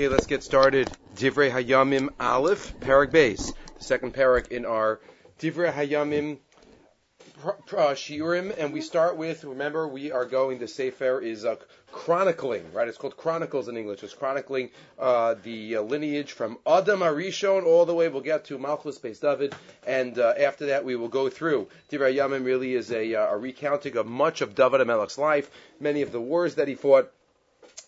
Okay, let's get started. Divrei Hayamim Aleph, Parak Beis, the second parak in our Divrei Hayamim uh, Shiurim, and we start with, remember, we are going, the Sefer is uh, chronicling, right? It's called Chronicles in English. It's chronicling uh, the uh, lineage from Adam Arishon all the way, we'll get to Malchus Beis David, and uh, after that we will go through. Divrei Hayamim really is a, uh, a recounting of much of David HaMelech's life, many of the wars that he fought,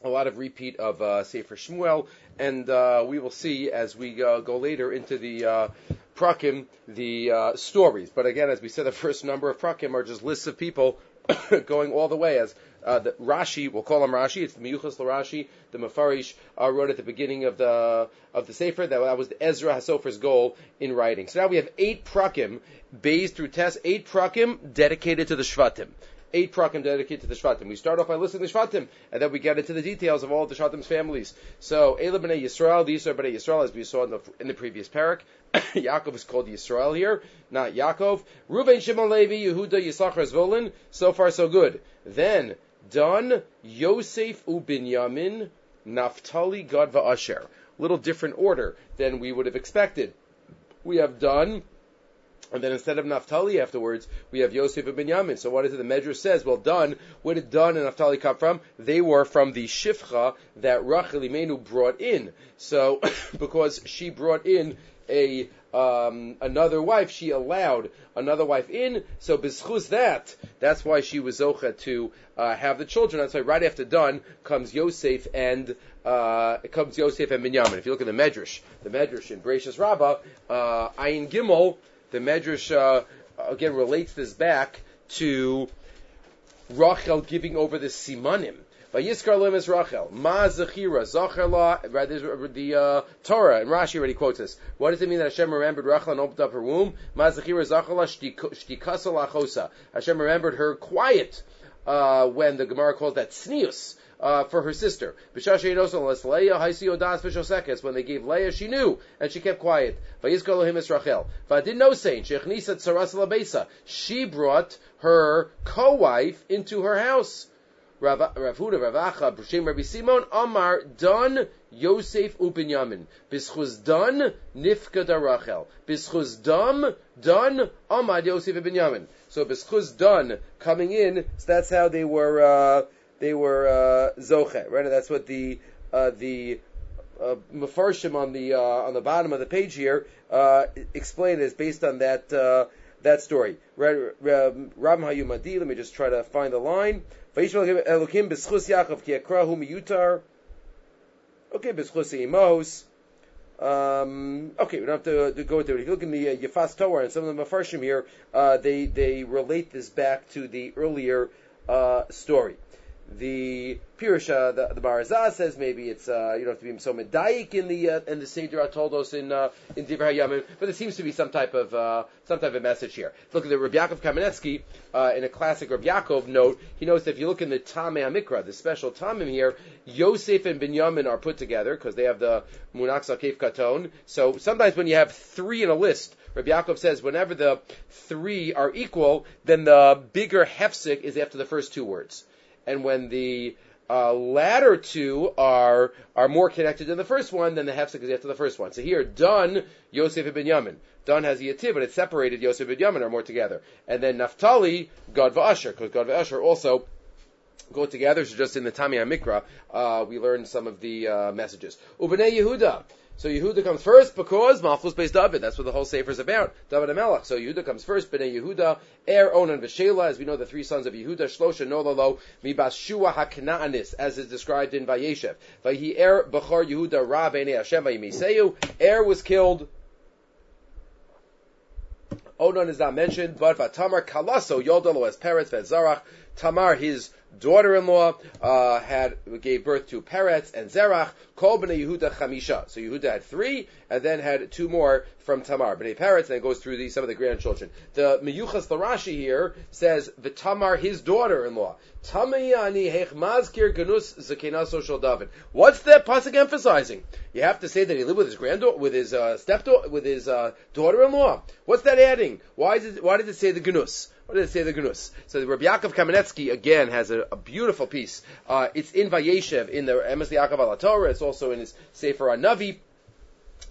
a lot of repeat of uh, Sefer Shmuel, and uh, we will see as we uh, go later into the uh, prakim the uh, stories. But again, as we said, the first number of prakim are just lists of people going all the way. As uh, the Rashi, we'll call him Rashi. It's Miyuchas Rashi. The Mefarish uh, wrote at the beginning of the of the Sefer that that was Ezra Hasofer's goal in writing. So now we have eight prakim, based through test, eight prakim dedicated to the Shvatim eight prakim dedicated to the Shvatim. We start off by listing the Shvatim, and then we get into the details of all the Shvatim's families. So, Ela b'nei Yisrael, these are b'nei Yisrael, as we saw in the, in the previous parak. Yaakov is called Yisrael here, not Yaakov. Reuven, Shimon, Levi, Yehuda, Yisachar, Zvulun. So far, so good. Then, Dan Yosef Ubinyamin, Naphtali, Gad, Asher. Little different order than we would have expected. We have Dan and then instead of Naphtali afterwards, we have Yosef and Binyamin. So what is it? The Medrash says, well, Dan. Where did Dan and Naphtali come from? They were from the Shifcha that Rachel Imenu brought in. So, because she brought in a um, another wife, she allowed another wife in. So b'schus that, that's why she was zocha to uh, have the children. That's why right after Dan comes Yosef and uh, comes Yosef and Binyamin. If you look at the Medrash, the Medrash in Bereshis Rabbah, uh, Ayin Gimel the Medrash uh, again relates this back to Rachel giving over the simanim. Vayiskar lim is Rachel. Ma zechira zacharla. The uh, Torah and Rashi already quotes this. What does it mean that Hashem remembered Rachel and opened up her womb? Ma zechira zacharla shtikasa lachosa. Hashem remembered her quiet uh, when the Gemara calls that snius uh, for her sister. When they gave Leah, she knew, and she kept quiet. She brought her co-wife into her house. Rav Huda, Rav Acha, B'Shem Rabbi Simon, Amar, Don Yosef Ubinyamin. B'schuz Don Nifka Rachel. B'schuz Dam, Don Amad Yosef Ubinyamin. So B'schuz Don coming in, so that's how they were, uh, they were uh, zoche, right? And that's what the uh, the uh, mafarshim on the uh, on the bottom of the page here uh, explain is based on that uh, that story. Ram Hayumadi. Let me just try to find the line. Okay. Um, okay, we don't have to, to go there. If you look in the uh, Yefas Torah and some of the Mafarshim here, uh, they they relate this back to the earlier uh, story. The Pirusha, the, the Barazah says maybe it's uh, you don't have to be so medayik in the uh, in the Seder Atoldos in uh, in Divrei Hayamim, but there seems to be some type of uh, some type of message here. Look at the Rabbi Yaakov Kamenetsky uh, in a classic Rabbi Yaakov note. He notes that if you look in the Tamei Mikra, the special Tamim here, Yosef and Binyamin are put together because they have the Munak Sakef Katon. So sometimes when you have three in a list, Rabbi Yaakov says whenever the three are equal, then the bigger hefsek is after the first two words and when the uh, latter two are are more connected than the first one, then the hefsek is after the first one. So here, Dan Yosef ibn Yamin. Dan has yativ, but it's separated. Yosef ibn Yamin are more together, and then Naphtali, Gad v'Asher, because Gad v'Asher also go together. So just in the Tamei Mikra, uh, we learned some of the uh, messages. Ubnei Yehuda. So Yehuda comes first because Malchus based David. That's what the whole Sefer is about. David and Melech. So Yehuda comes first. Bnei Yehuda, Er, Onan, Veshela. As we know, the three sons of Yehuda, Shlosha, Nolalo, Mibas Shua HaKnaanis, as is described in Vayeshev. Vayi Er, Bechar Yehuda, Ra, Bnei Hashem, Vayimiseu. Er was killed. Onan is not mentioned, but Vatamar Kalaso, Yodalo as Peretz, Vezarach, Tamar, his daughter-in-law, uh, had gave birth to Peretz and Zerach. Kol b'nei Yehuda chamisha. So Yehuda had three, and then had two more from Tamar. B'nei Peretz, and then goes through the, some of the grandchildren. The Meyuchas Larashi here says the Tamar, his daughter-in-law. Tamayani hech mazkir ganus zakenaso shel David. What's that pasuk emphasizing? You have to say that he lived with his granddaughter, with his uh, stepdaughter, with his uh, daughter-in-law. What's that adding? Why is it? Why did it say the ganus? It say the Gnus? So the Rabbi Yaakov Kamenetsky again has a, a beautiful piece. Uh, it's in Vayeshev in the Emes Yaakov al Torah. It's also in his Sefer Anavi.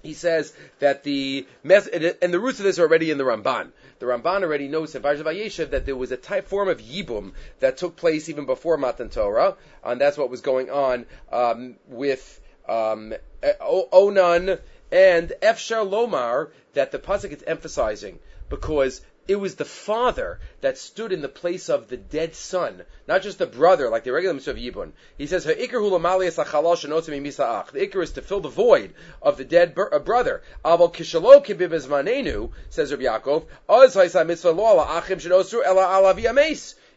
He says that the and the roots of this are already in the Ramban. The Ramban already knows in Vayeshev that there was a type form of yibum that took place even before Matan Torah, and that's what was going on um, with um, Onan and Efshar Lomar that the pasuk is emphasizing because it was the father that stood in the place of the dead son, not just the brother, like the regular Mitzvah of Yibun. He says, The ikr is to fill the void of the dead br- uh, brother. Says Rabbi Yaakov,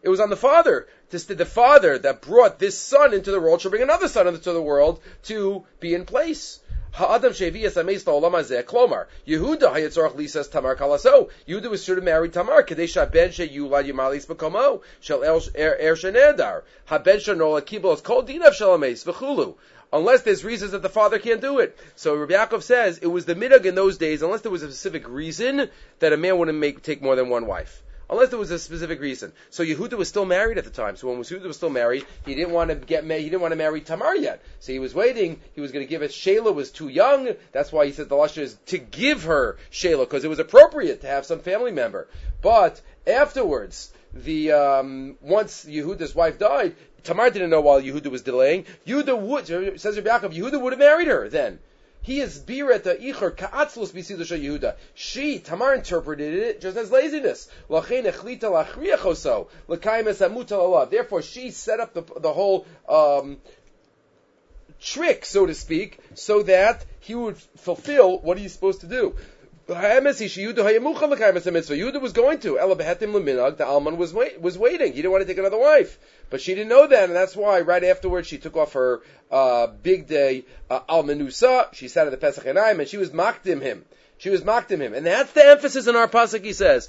it was on the father. This, the father that brought this son into the world should bring another son into the world to be in place. Ha'adam shevias ameis la'olam hazeh. Klomar, Yehuda hayatzorach lisas tamar kalaso. Yehuda was sure to marry Tamar. Kadesha ben sheyulad yimalis bekomo. Shel er, er shenedar. Ha-ben shanola kibos kol dinav shel ameis. V'chulu unless there's reasons that the father can't do it. So Rabbi Yaakov says it was the midag in those days, unless there was a specific reason that a man wouldn't make take more than one wife unless there was a specific reason. So Yehuda was still married at the time. So when Yehuda was still married, he didn't want to get married. He didn't want to marry Tamar yet. So he was waiting. He was going to give it. Shayla was too young. That's why he said the lashon is to give her Shayla because it was appropriate to have some family member. But afterwards, the um, once Yehuda's wife died, Tamar didn't know while Yehuda was delaying. Yehuda would says Rabbi Yaakov, Yehuda would have married her then. He is biret icher ka'atzlus b'sidusha Yehuda. She, Tamar interpreted it just as laziness. Lachein echlita lachriachoso l'kaim es Therefore, she set up the, the whole, um, trick, so to speak, so that he would fulfill what he's supposed to do. Yehuda was going to. Ela behetim leminag. The Alman was wait, was waiting. He didn't want to take another wife, but she didn't know that, and that's why right afterwards she took off her uh, big day uh, almanusa. She sat at the Pesach Enayim, and she was makdim him. She was makdim him, and that's the emphasis in our pasuk. He says.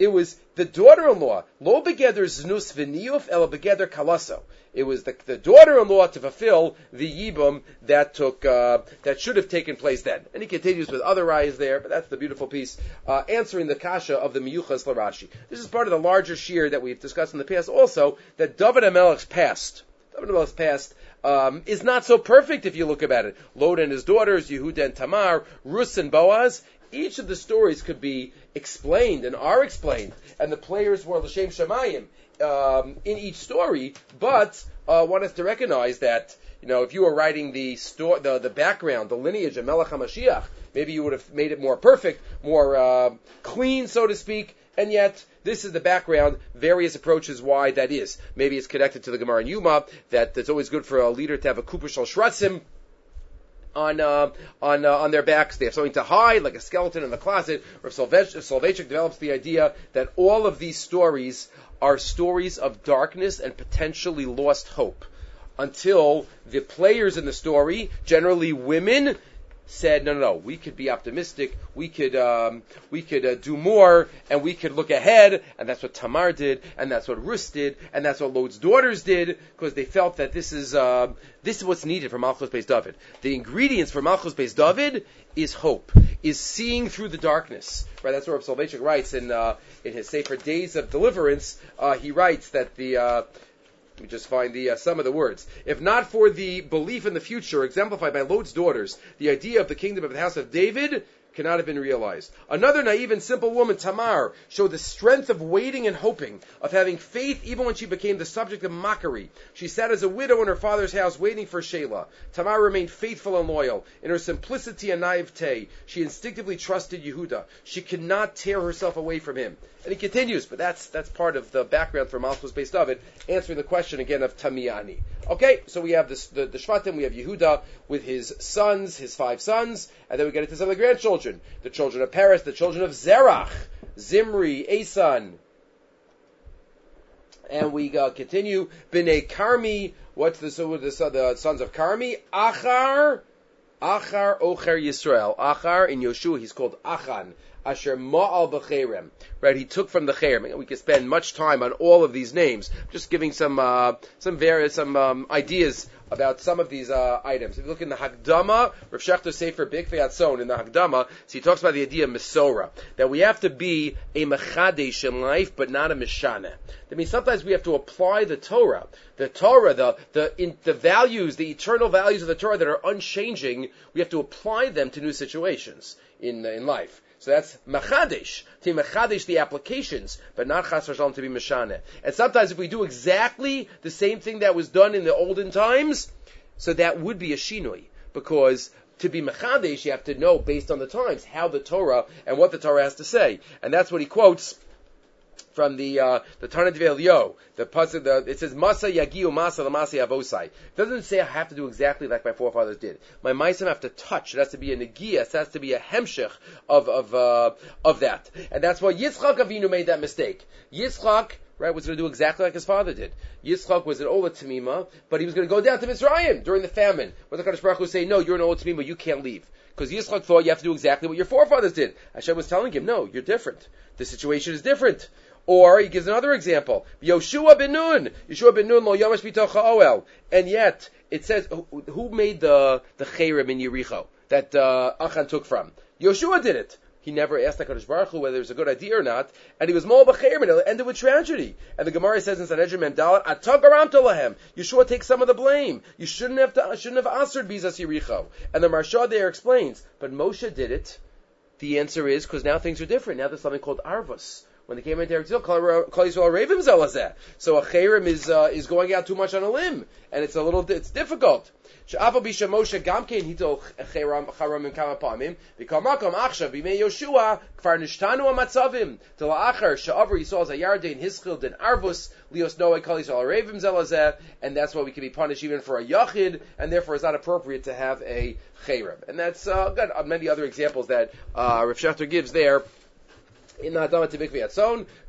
It was the daughter-in-law. Lo begeder znus v'niyuf el begeder kalaso. It was the, the daughter-in-law to fulfill the yibum that took uh, that should have taken place then. And he continues with other eyes there, but that's the beautiful piece uh, answering the kasha of the miyuchas larashi. This is part of the larger shear that we've discussed in the past. Also, that David Amelech's past, David Amelech's past um, is not so perfect if you look about it. Lot and his daughters, Yehuda and Tamar, Rus and Boaz, each of the stories could be explained and are explained, and the players were l'shem shemayim um, in each story. But uh, one has to recognize that you know if you were writing the sto- the the background, the lineage of Melech HaMashiach, maybe you would have made it more perfect, more uh, clean, so to speak. And yet, this is the background, various approaches why that is. Maybe it's connected to the Gemara in Yuma, that it's always good for a leader to have a Kupa Shal Shratzim, on uh, on uh, on their backs. They have something to hide, like a skeleton in the closet. Rav develops the idea that all of these stories are stories of darkness and potentially lost hope. Until the players in the story, generally women, said, no, no, no, we could be optimistic, we could, um, we could uh, do more, and we could look ahead, and that's what Tamar did, and that's what Rus did, and that's what Lot's daughters did, because they felt that this is, uh, this is what's needed for Malchus based David. The ingredients for Malchus based David is hope, is seeing through the darkness. Right, that's what Soloveitchik writes in, uh, in his Sefer Days of Deliverance. Uh, he writes that the, me just find the uh, some of the words. If not for the belief in the future exemplified by Lot's daughters, the idea of the kingdom of the house of David cannot have been realized. Another naive and simple woman, Tamar, showed the strength of waiting and hoping, of having faith even when she became the subject of mockery. She sat as a widow in her father's house waiting for Shelah. Tamar remained faithful and loyal. In her simplicity and naivete, she instinctively trusted Yehuda. She could not tear herself away from him. And he continues, but that's that's part of the background for Malchus based of it, answering the question again of Tamiani. Okay, so we have this, the, the Shvatim, we have Yehuda with his sons, his five sons, and then we get into some of the grandchildren. The children of Peretz, the children of Zerach, Zimri, Asan. And we uh, continue, Bnei Karmi, what's the, so the, the sons of Karmi? Achar, Achar Ocher Yisrael. Achar in Yoshua, he's called Achan. Asher Ma'al B'Cherem. Right, he took from the Cherem. We could spend much time on all of these names. Just giving some uh, some various some um, ideas about some of these uh, items. If you look in the Hagdama, Rav Shechter Sefer Big Son in the Hagdama, so he talks about the idea of Misora, that we have to be a Mechadesh in life, but not a Mishana. That means sometimes we have to apply the Torah, the Torah, the the in, the values, the eternal values of the Torah that are unchanging. We have to apply them to new situations in in life. So that's machadesh, to machadesh the applications, but not chas v'shalom to be mashane. And sometimes if we do exactly the same thing that was done in the olden times, so that would be a shinoi, because to be machadesh, you have to know based on the times how the Torah and what the Torah has to say, and that's what he quotes from the uh, the Tana Yo, the pasuk. The, it says Masa Yagiu Masa Lamasi Avosai. It doesn't say I have to do exactly like my forefathers did. My ma'asim have to touch. It has to be a negia. It has to be a hemshech of of uh, of that. And that's why Yitzchak Avinu made that mistake. Yitzchak right, was going to do exactly like his father did. Yitzchak was an Ola Tamima, but he was going to go down to Mitzrayim during the famine. What the Kaddish Baruch Hu say, no, you're an Ola Tamima, you can't leave. Because Yitzchak thought you have to do exactly what your forefathers did. Hashem was telling him, no, you're different. The situation is different. Or he gives another example. Yoshua ben Nun. Yoshua ben Nun lo yamash oel. And yet, it says, who made the, the Cherem in Yericho that uh, Achan took from? Yoshua did it. He never asked HaKadosh Baruch Hu whether it was a good idea or not, and he was more b'cherim, and it ended with tragedy. And the Gemara says in Sanhedrin Mendalit, Atagaram lahem. Yeshua takes some of the blame. You shouldn't have to, shouldn't have answered Bizas Yericho. And the Maharsha there explains, but Moshe did it. The answer is because now things are different. Now there's something called Arvus when they came into Eretz Yisrael, so a cherim is uh, is going out too much on a limb, and it's a little it's difficult. Even though and that's why we can be punished even for a yachid, and therefore it's not appropriate to have a cherim. And that's uh, got uh, many other examples that uh, Rav Shechter gives there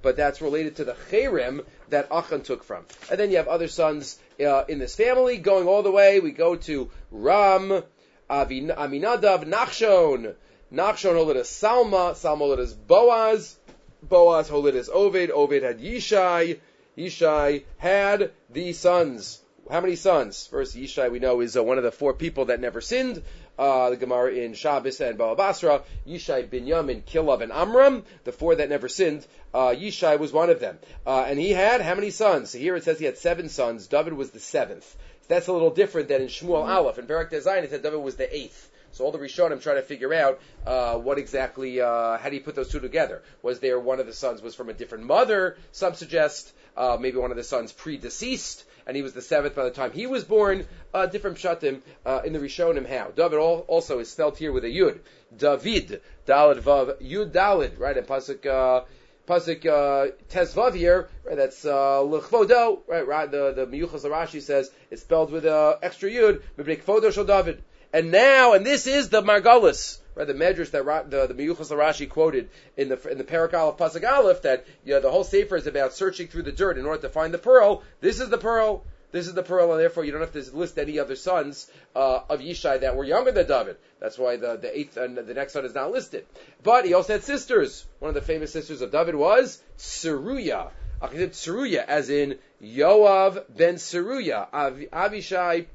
but that's related to the Cherem that Achan took from. And then you have other sons uh, in this family going all the way. We go to Ram, Avi, Aminadav, Nachshon. Nachshon Holidus Salma, Salma Holidus Boaz, Boaz Holidus Ovid, Ovid had Yishai, Yishai had the sons. How many sons? First, Yishai we know is uh, one of the four people that never sinned uh, the Gemara in Shabbos and Bava Basra, Yishai, Binyamin, Kilav, and Amram, the four that never sinned. Uh, Yishai was one of them. Uh, and he had how many sons? So here it says he had seven sons. David was the seventh. So that's a little different than in Shmuel mm-hmm. Aleph. In Barak Design, it said David was the eighth. So all the Rishonim try to figure out uh, what exactly, uh, how do you put those two together? Was there one of the sons was from a different mother? Some suggest uh, maybe one of the sons pre-deceased and he was the seventh by the time he was born. Uh, different pshatim uh, in the Rishonim how. David also is spelled here with a yud. David, Dalid Vav, Yud Dalid, right? And pasuk. Uh, Pasuk uh, here, right, that's uh, right, the, the Miyuchas Rashi says it's spelled with uh, extra yud, Mibnei Kvodo Shal David. And now, and this is the Margalis, right? The Medrash that the the Miyuchas Rashi quoted in the in the Parakal of Pasuk Aleph that you know, the whole sefer is about searching through the dirt in order to find the pearl. This is the pearl. This is the pearl, and therefore you don't have to list any other sons uh, of Yishai that were younger than David. That's why the, the eighth and the next son is not listed. But he also had sisters. One of the famous sisters of David was Seruya. Seruya, as in Yoav ben Seruya, Av, Avishai,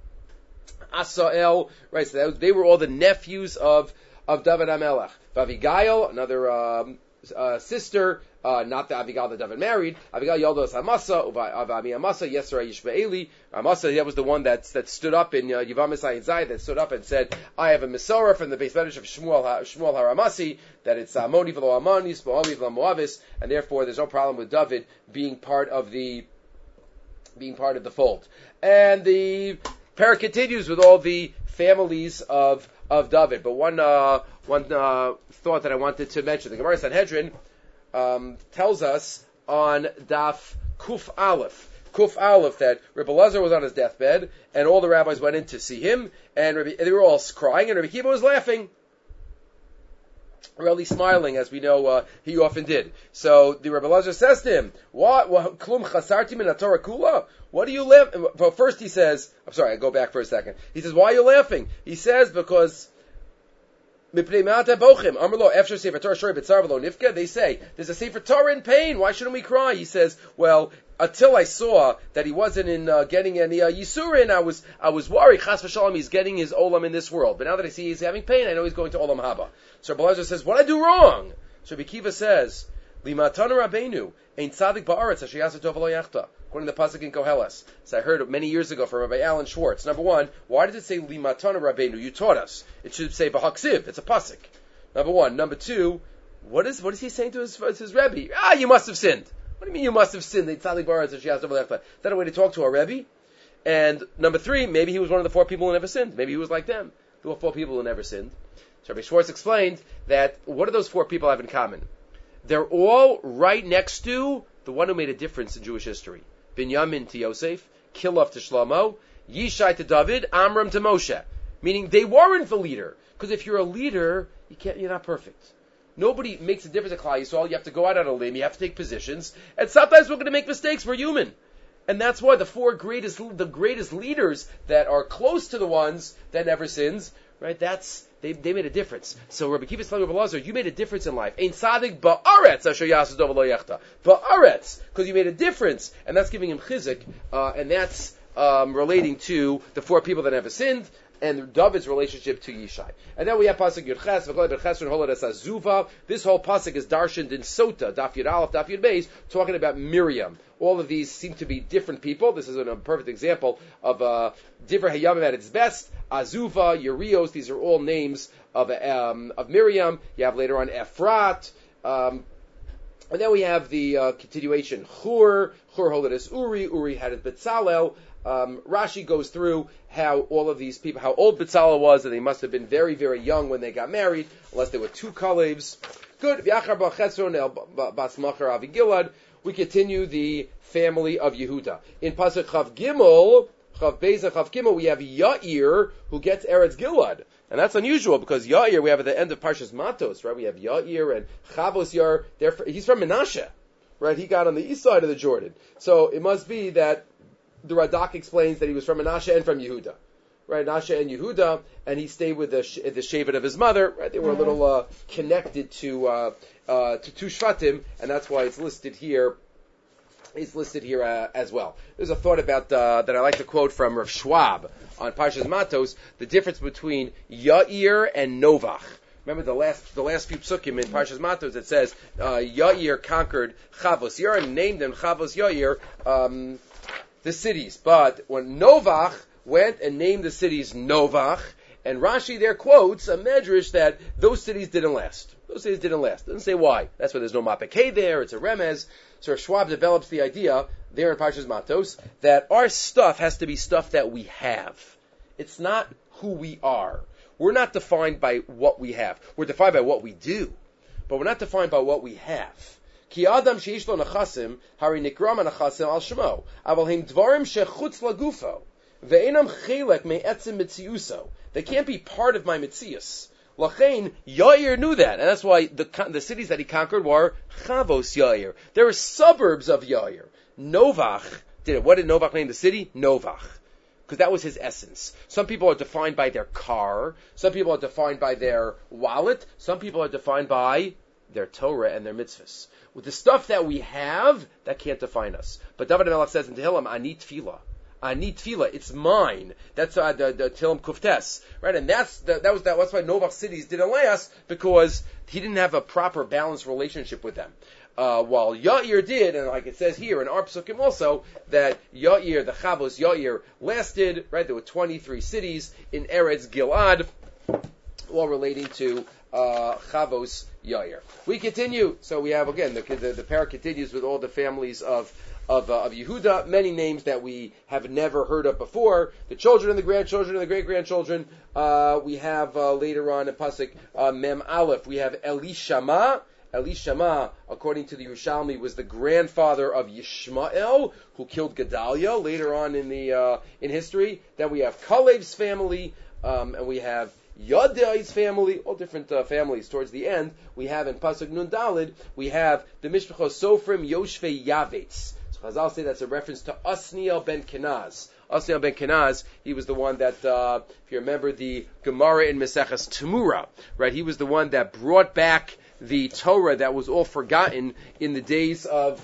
Asael, right? So was, they were all the nephews of of David Amelech. Vavigail, another um, uh, sister, uh, not the Abigail that David married. Abigail Yaldos Amasa, Avami Amasa, Yisra Yishmaeli. Amasa, that was the one that, that stood up in uh, Yivam Zai, that stood up and said, I have a Masorah from the base of Shmuel, Shmuel Haramasi, that it's Amoni v'lo Amoni, Spoami v'lo Moavis, and therefore there's no problem with David being part of the, being part of the fold. And the parak continues with all the families of of David. But one uh, one uh, thought that I wanted to mention: the Gemara Sanhedrin um, tells us on Daf Kuf Aleph. Kuf Aleph that Rabbi Lazar was on his deathbed, and all the rabbis went in to see him, and Rabbi, they were all crying, and Rabbi Kiva was laughing really smiling, as we know uh, he often did. So the Rebbe Lazar says to him, "What? Klum chasarti min Torah kula? What do you laughing?" Well, first he says, "I'm sorry, I go back for a second. He says, "Why are you laughing?" He says, "Because They say there's a sefer Torah in pain. Why shouldn't we cry? He says, well, until I saw that he wasn't in uh, getting any uh, yisurin, I was I was worried. Chas v'shalom, he's getting his olam in this world. But now that I see he's having pain, I know he's going to olam haba. So Rabbi says, what I do wrong? So Bikiva says, Limatana Rabbeinu, Ein Tzadik Ba'aretz Asher Yasa Tov Yachta. According to the pasuk in Koheles, so I heard many years ago from Rabbi Alan Schwartz. Number one, why does it say Limatana Rabbeinu? You taught us. It should say Bahaksiv. It's a pasuk. Number one. Number two, what is what is he saying to his his Rebbe? Ah, you must have sinned. What do you mean you must have sinned? They tzaddik baratz she asked over Is that a way to talk to a Rebbe? And number three, maybe he was one of the four people who never sinned. Maybe he was like them. There were four people who never sinned. So Rabbi Schwartz explained that what do those four people have in common? They're all right next to the one who made a difference in Jewish history. Binyamin to Yosef, Kilov to Shlomo, Yishai to David, Amram to Moshe. Meaning they weren't the leader. Because if you're a leader, you can't, you're not perfect. Nobody makes a difference at Klal Yisrael. You have to go out on a limb. You have to take positions. And sometimes we're going to make mistakes. We're human. And that's why the four greatest, the greatest leaders that are close to the ones that never sins, right? That's, they, they made a difference. So Rabbi Kiva telling Rabbi you made a difference in life. Ein tzadik ba'aretz asher yasudov lo yechta. Ba'aretz. Because you made a difference. And that's giving him chizik. Uh, and that's, um, relating to the four people that never sinned and David's relationship to Yishai. And then we have pasuk Yud Ches, Azuva. This whole pasuk is darshaned in Sota, Daf Yud Aleph, Daf Beis, talking about Miriam. All of these seem to be different people. This is a perfect example of uh, Divrei Hayamim at its best. Azuva, Urios, these are all names of um, of Miriam. You have later on Ephrat. Um, and then we have the uh, continuation. Chur, Chur Holiness Uri, Uri had it Betzalel, um, Rashi goes through how all of these people, how old Betzalel was, and they must have been very, very young when they got married, unless they were two Kaleves. Good. We continue the family of Yehuda. In Pasuk Chav Gimel, Chav Beza Chav Gimel, we have Yair who gets Eretz Gilad. And that's unusual because Yair we have at the end of Parshas Matos, right? We have Yair and Chavos Yair. He's from Menashe, right? He got on the east side of the Jordan. So it must be that the Radak explains that he was from Menashe and from Yehuda. Right, Nasha and Yehuda, and he stayed with the the Shevet of his mother. Right, they were a little uh, connected to uh, uh, to two Shvatim, and that's why it's listed here is listed here uh, as well. There's a thought about uh, that I like to quote from Rav Schwab on Parshas Matos, the difference between Yair and Novach. Remember the last the last few psukim in Parshas Matos it says uh, Yair conquered Chavos Yair named them Chavos Yair. Um, the cities. But when Novach went and named the cities Novach, and Rashi there quotes a medrash that those cities didn't last. Those cities didn't last. Doesn't say why. That's why there's no Mapekeh there. It's a remez. So Schwab develops the idea there in Parshas Matos that our stuff has to be stuff that we have. It's not who we are. We're not defined by what we have. We're defined by what we do, but we're not defined by what we have. Ki adam nachasim, hari nikram nachasim al. Aval dvarim shechutz lagufo. Ve'enam mitziuso. They can't be part of my mitzius. Lachain, Yair knew that, and that's why the, the cities that he conquered were Chavos Yair. There are suburbs of Yair. Novach did it. What did Novach name the city? Novach. Because that was his essence. Some people are defined by their car. Some people are defined by their wallet. Some people are defined by their Torah and their mitzvahs. With the stuff that we have, that can't define us. But David Melech says in Tehillim, I need tefillah. I need tefillah. It's mine. That's uh, the, the Tehillim Kuftes, right? And that's the, that was that. That's why Novach cities didn't last because he didn't have a proper balanced relationship with them. Uh, while Yair did, and like it says here in our psukim also, that Yair, the Chavos Yair, lasted, right? There were 23 cities in Eretz Gilad, all relating to uh, Chavos Yair. We continue. So we have again the the, the parak continues with all the families of of, uh, of Yehuda, many names that we have never heard of before. The children and the grandchildren and the great grandchildren. Uh, we have uh, later on in pasuk uh, Mem Aleph. We have Elishama. Elishama, according to the Yerushalmi, was the grandfather of Yishmael, who killed Gedaliah later on in the uh, in history. Then we have Kalev's family, um, and we have Yadai's family, all different uh, families. Towards the end, we have in Pasuk Nun Dalid, we have the Mishpachos Sofrim Yoshve Yavetz. Chazal say that's a reference to Asniel ben Kenaz. Asniel ben Kenaz, he was the one that, uh, if you remember the Gemara in Meseches Tamura, right? He was the one that brought back the Torah that was all forgotten in the days of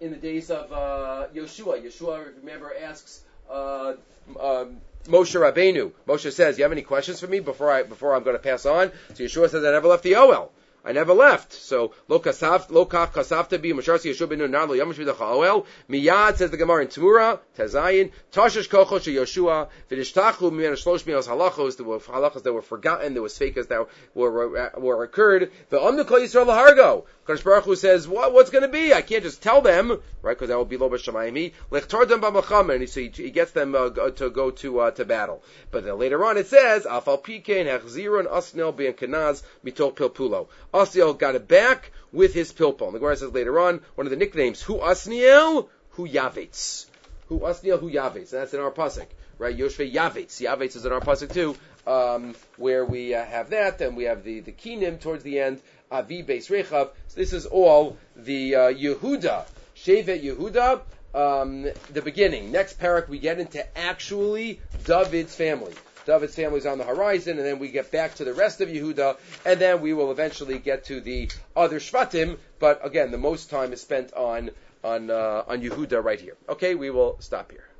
in the days of uh, Yeshua. Yeshua, remember, asks uh, um, Moshe Rabbeinu. Moshe says, "You have any questions for me before I before I'm going to pass on?" So Yeshua says, "I never left the Oel." I never left. So lo kasaf lo kach kasafta bi masharsi yeshua benu nar lo yamash v'dachal miyad says the Gemara in Tamura Tezayin tashish kocho she Yeshua v'dishtachu miyad shlosh mios halachos were halachos that were forgotten there was fakas that were were occurred. The omnu kol yisrael lahargo Kadosh Baruch Hu says what what's going to be? I can't just tell them. Right? Because that will be lo b'shamayimi. Lechtor them b'machamer and so he, he gets them uh, to go to uh, to battle. But then later on it says afal pikein hechziron asnel ben kanaz mitol pilpulo Asniel got it back with his pilpul. And the Gemara says later on, one of the nicknames, Hu Asniel, Hu Yavetz. Hu Asniel, Hu Yavetz. And that's in our pasuk, right? Yoshve Yavetz. Yavetz is in our pasuk too, um, where we uh, have that, and we have the, the kinim towards the end, Avi Beis Rechav. So this is all the uh, Yehuda, Shevet Yehuda, um, the beginning. Next parak, we get into actually David's family. David's family is on the horizon, and then we get back to the rest of Yehuda, and then we will eventually get to the other Shvatim. But again, the most time is spent on on uh, on Yehuda right here. Okay, we will stop here.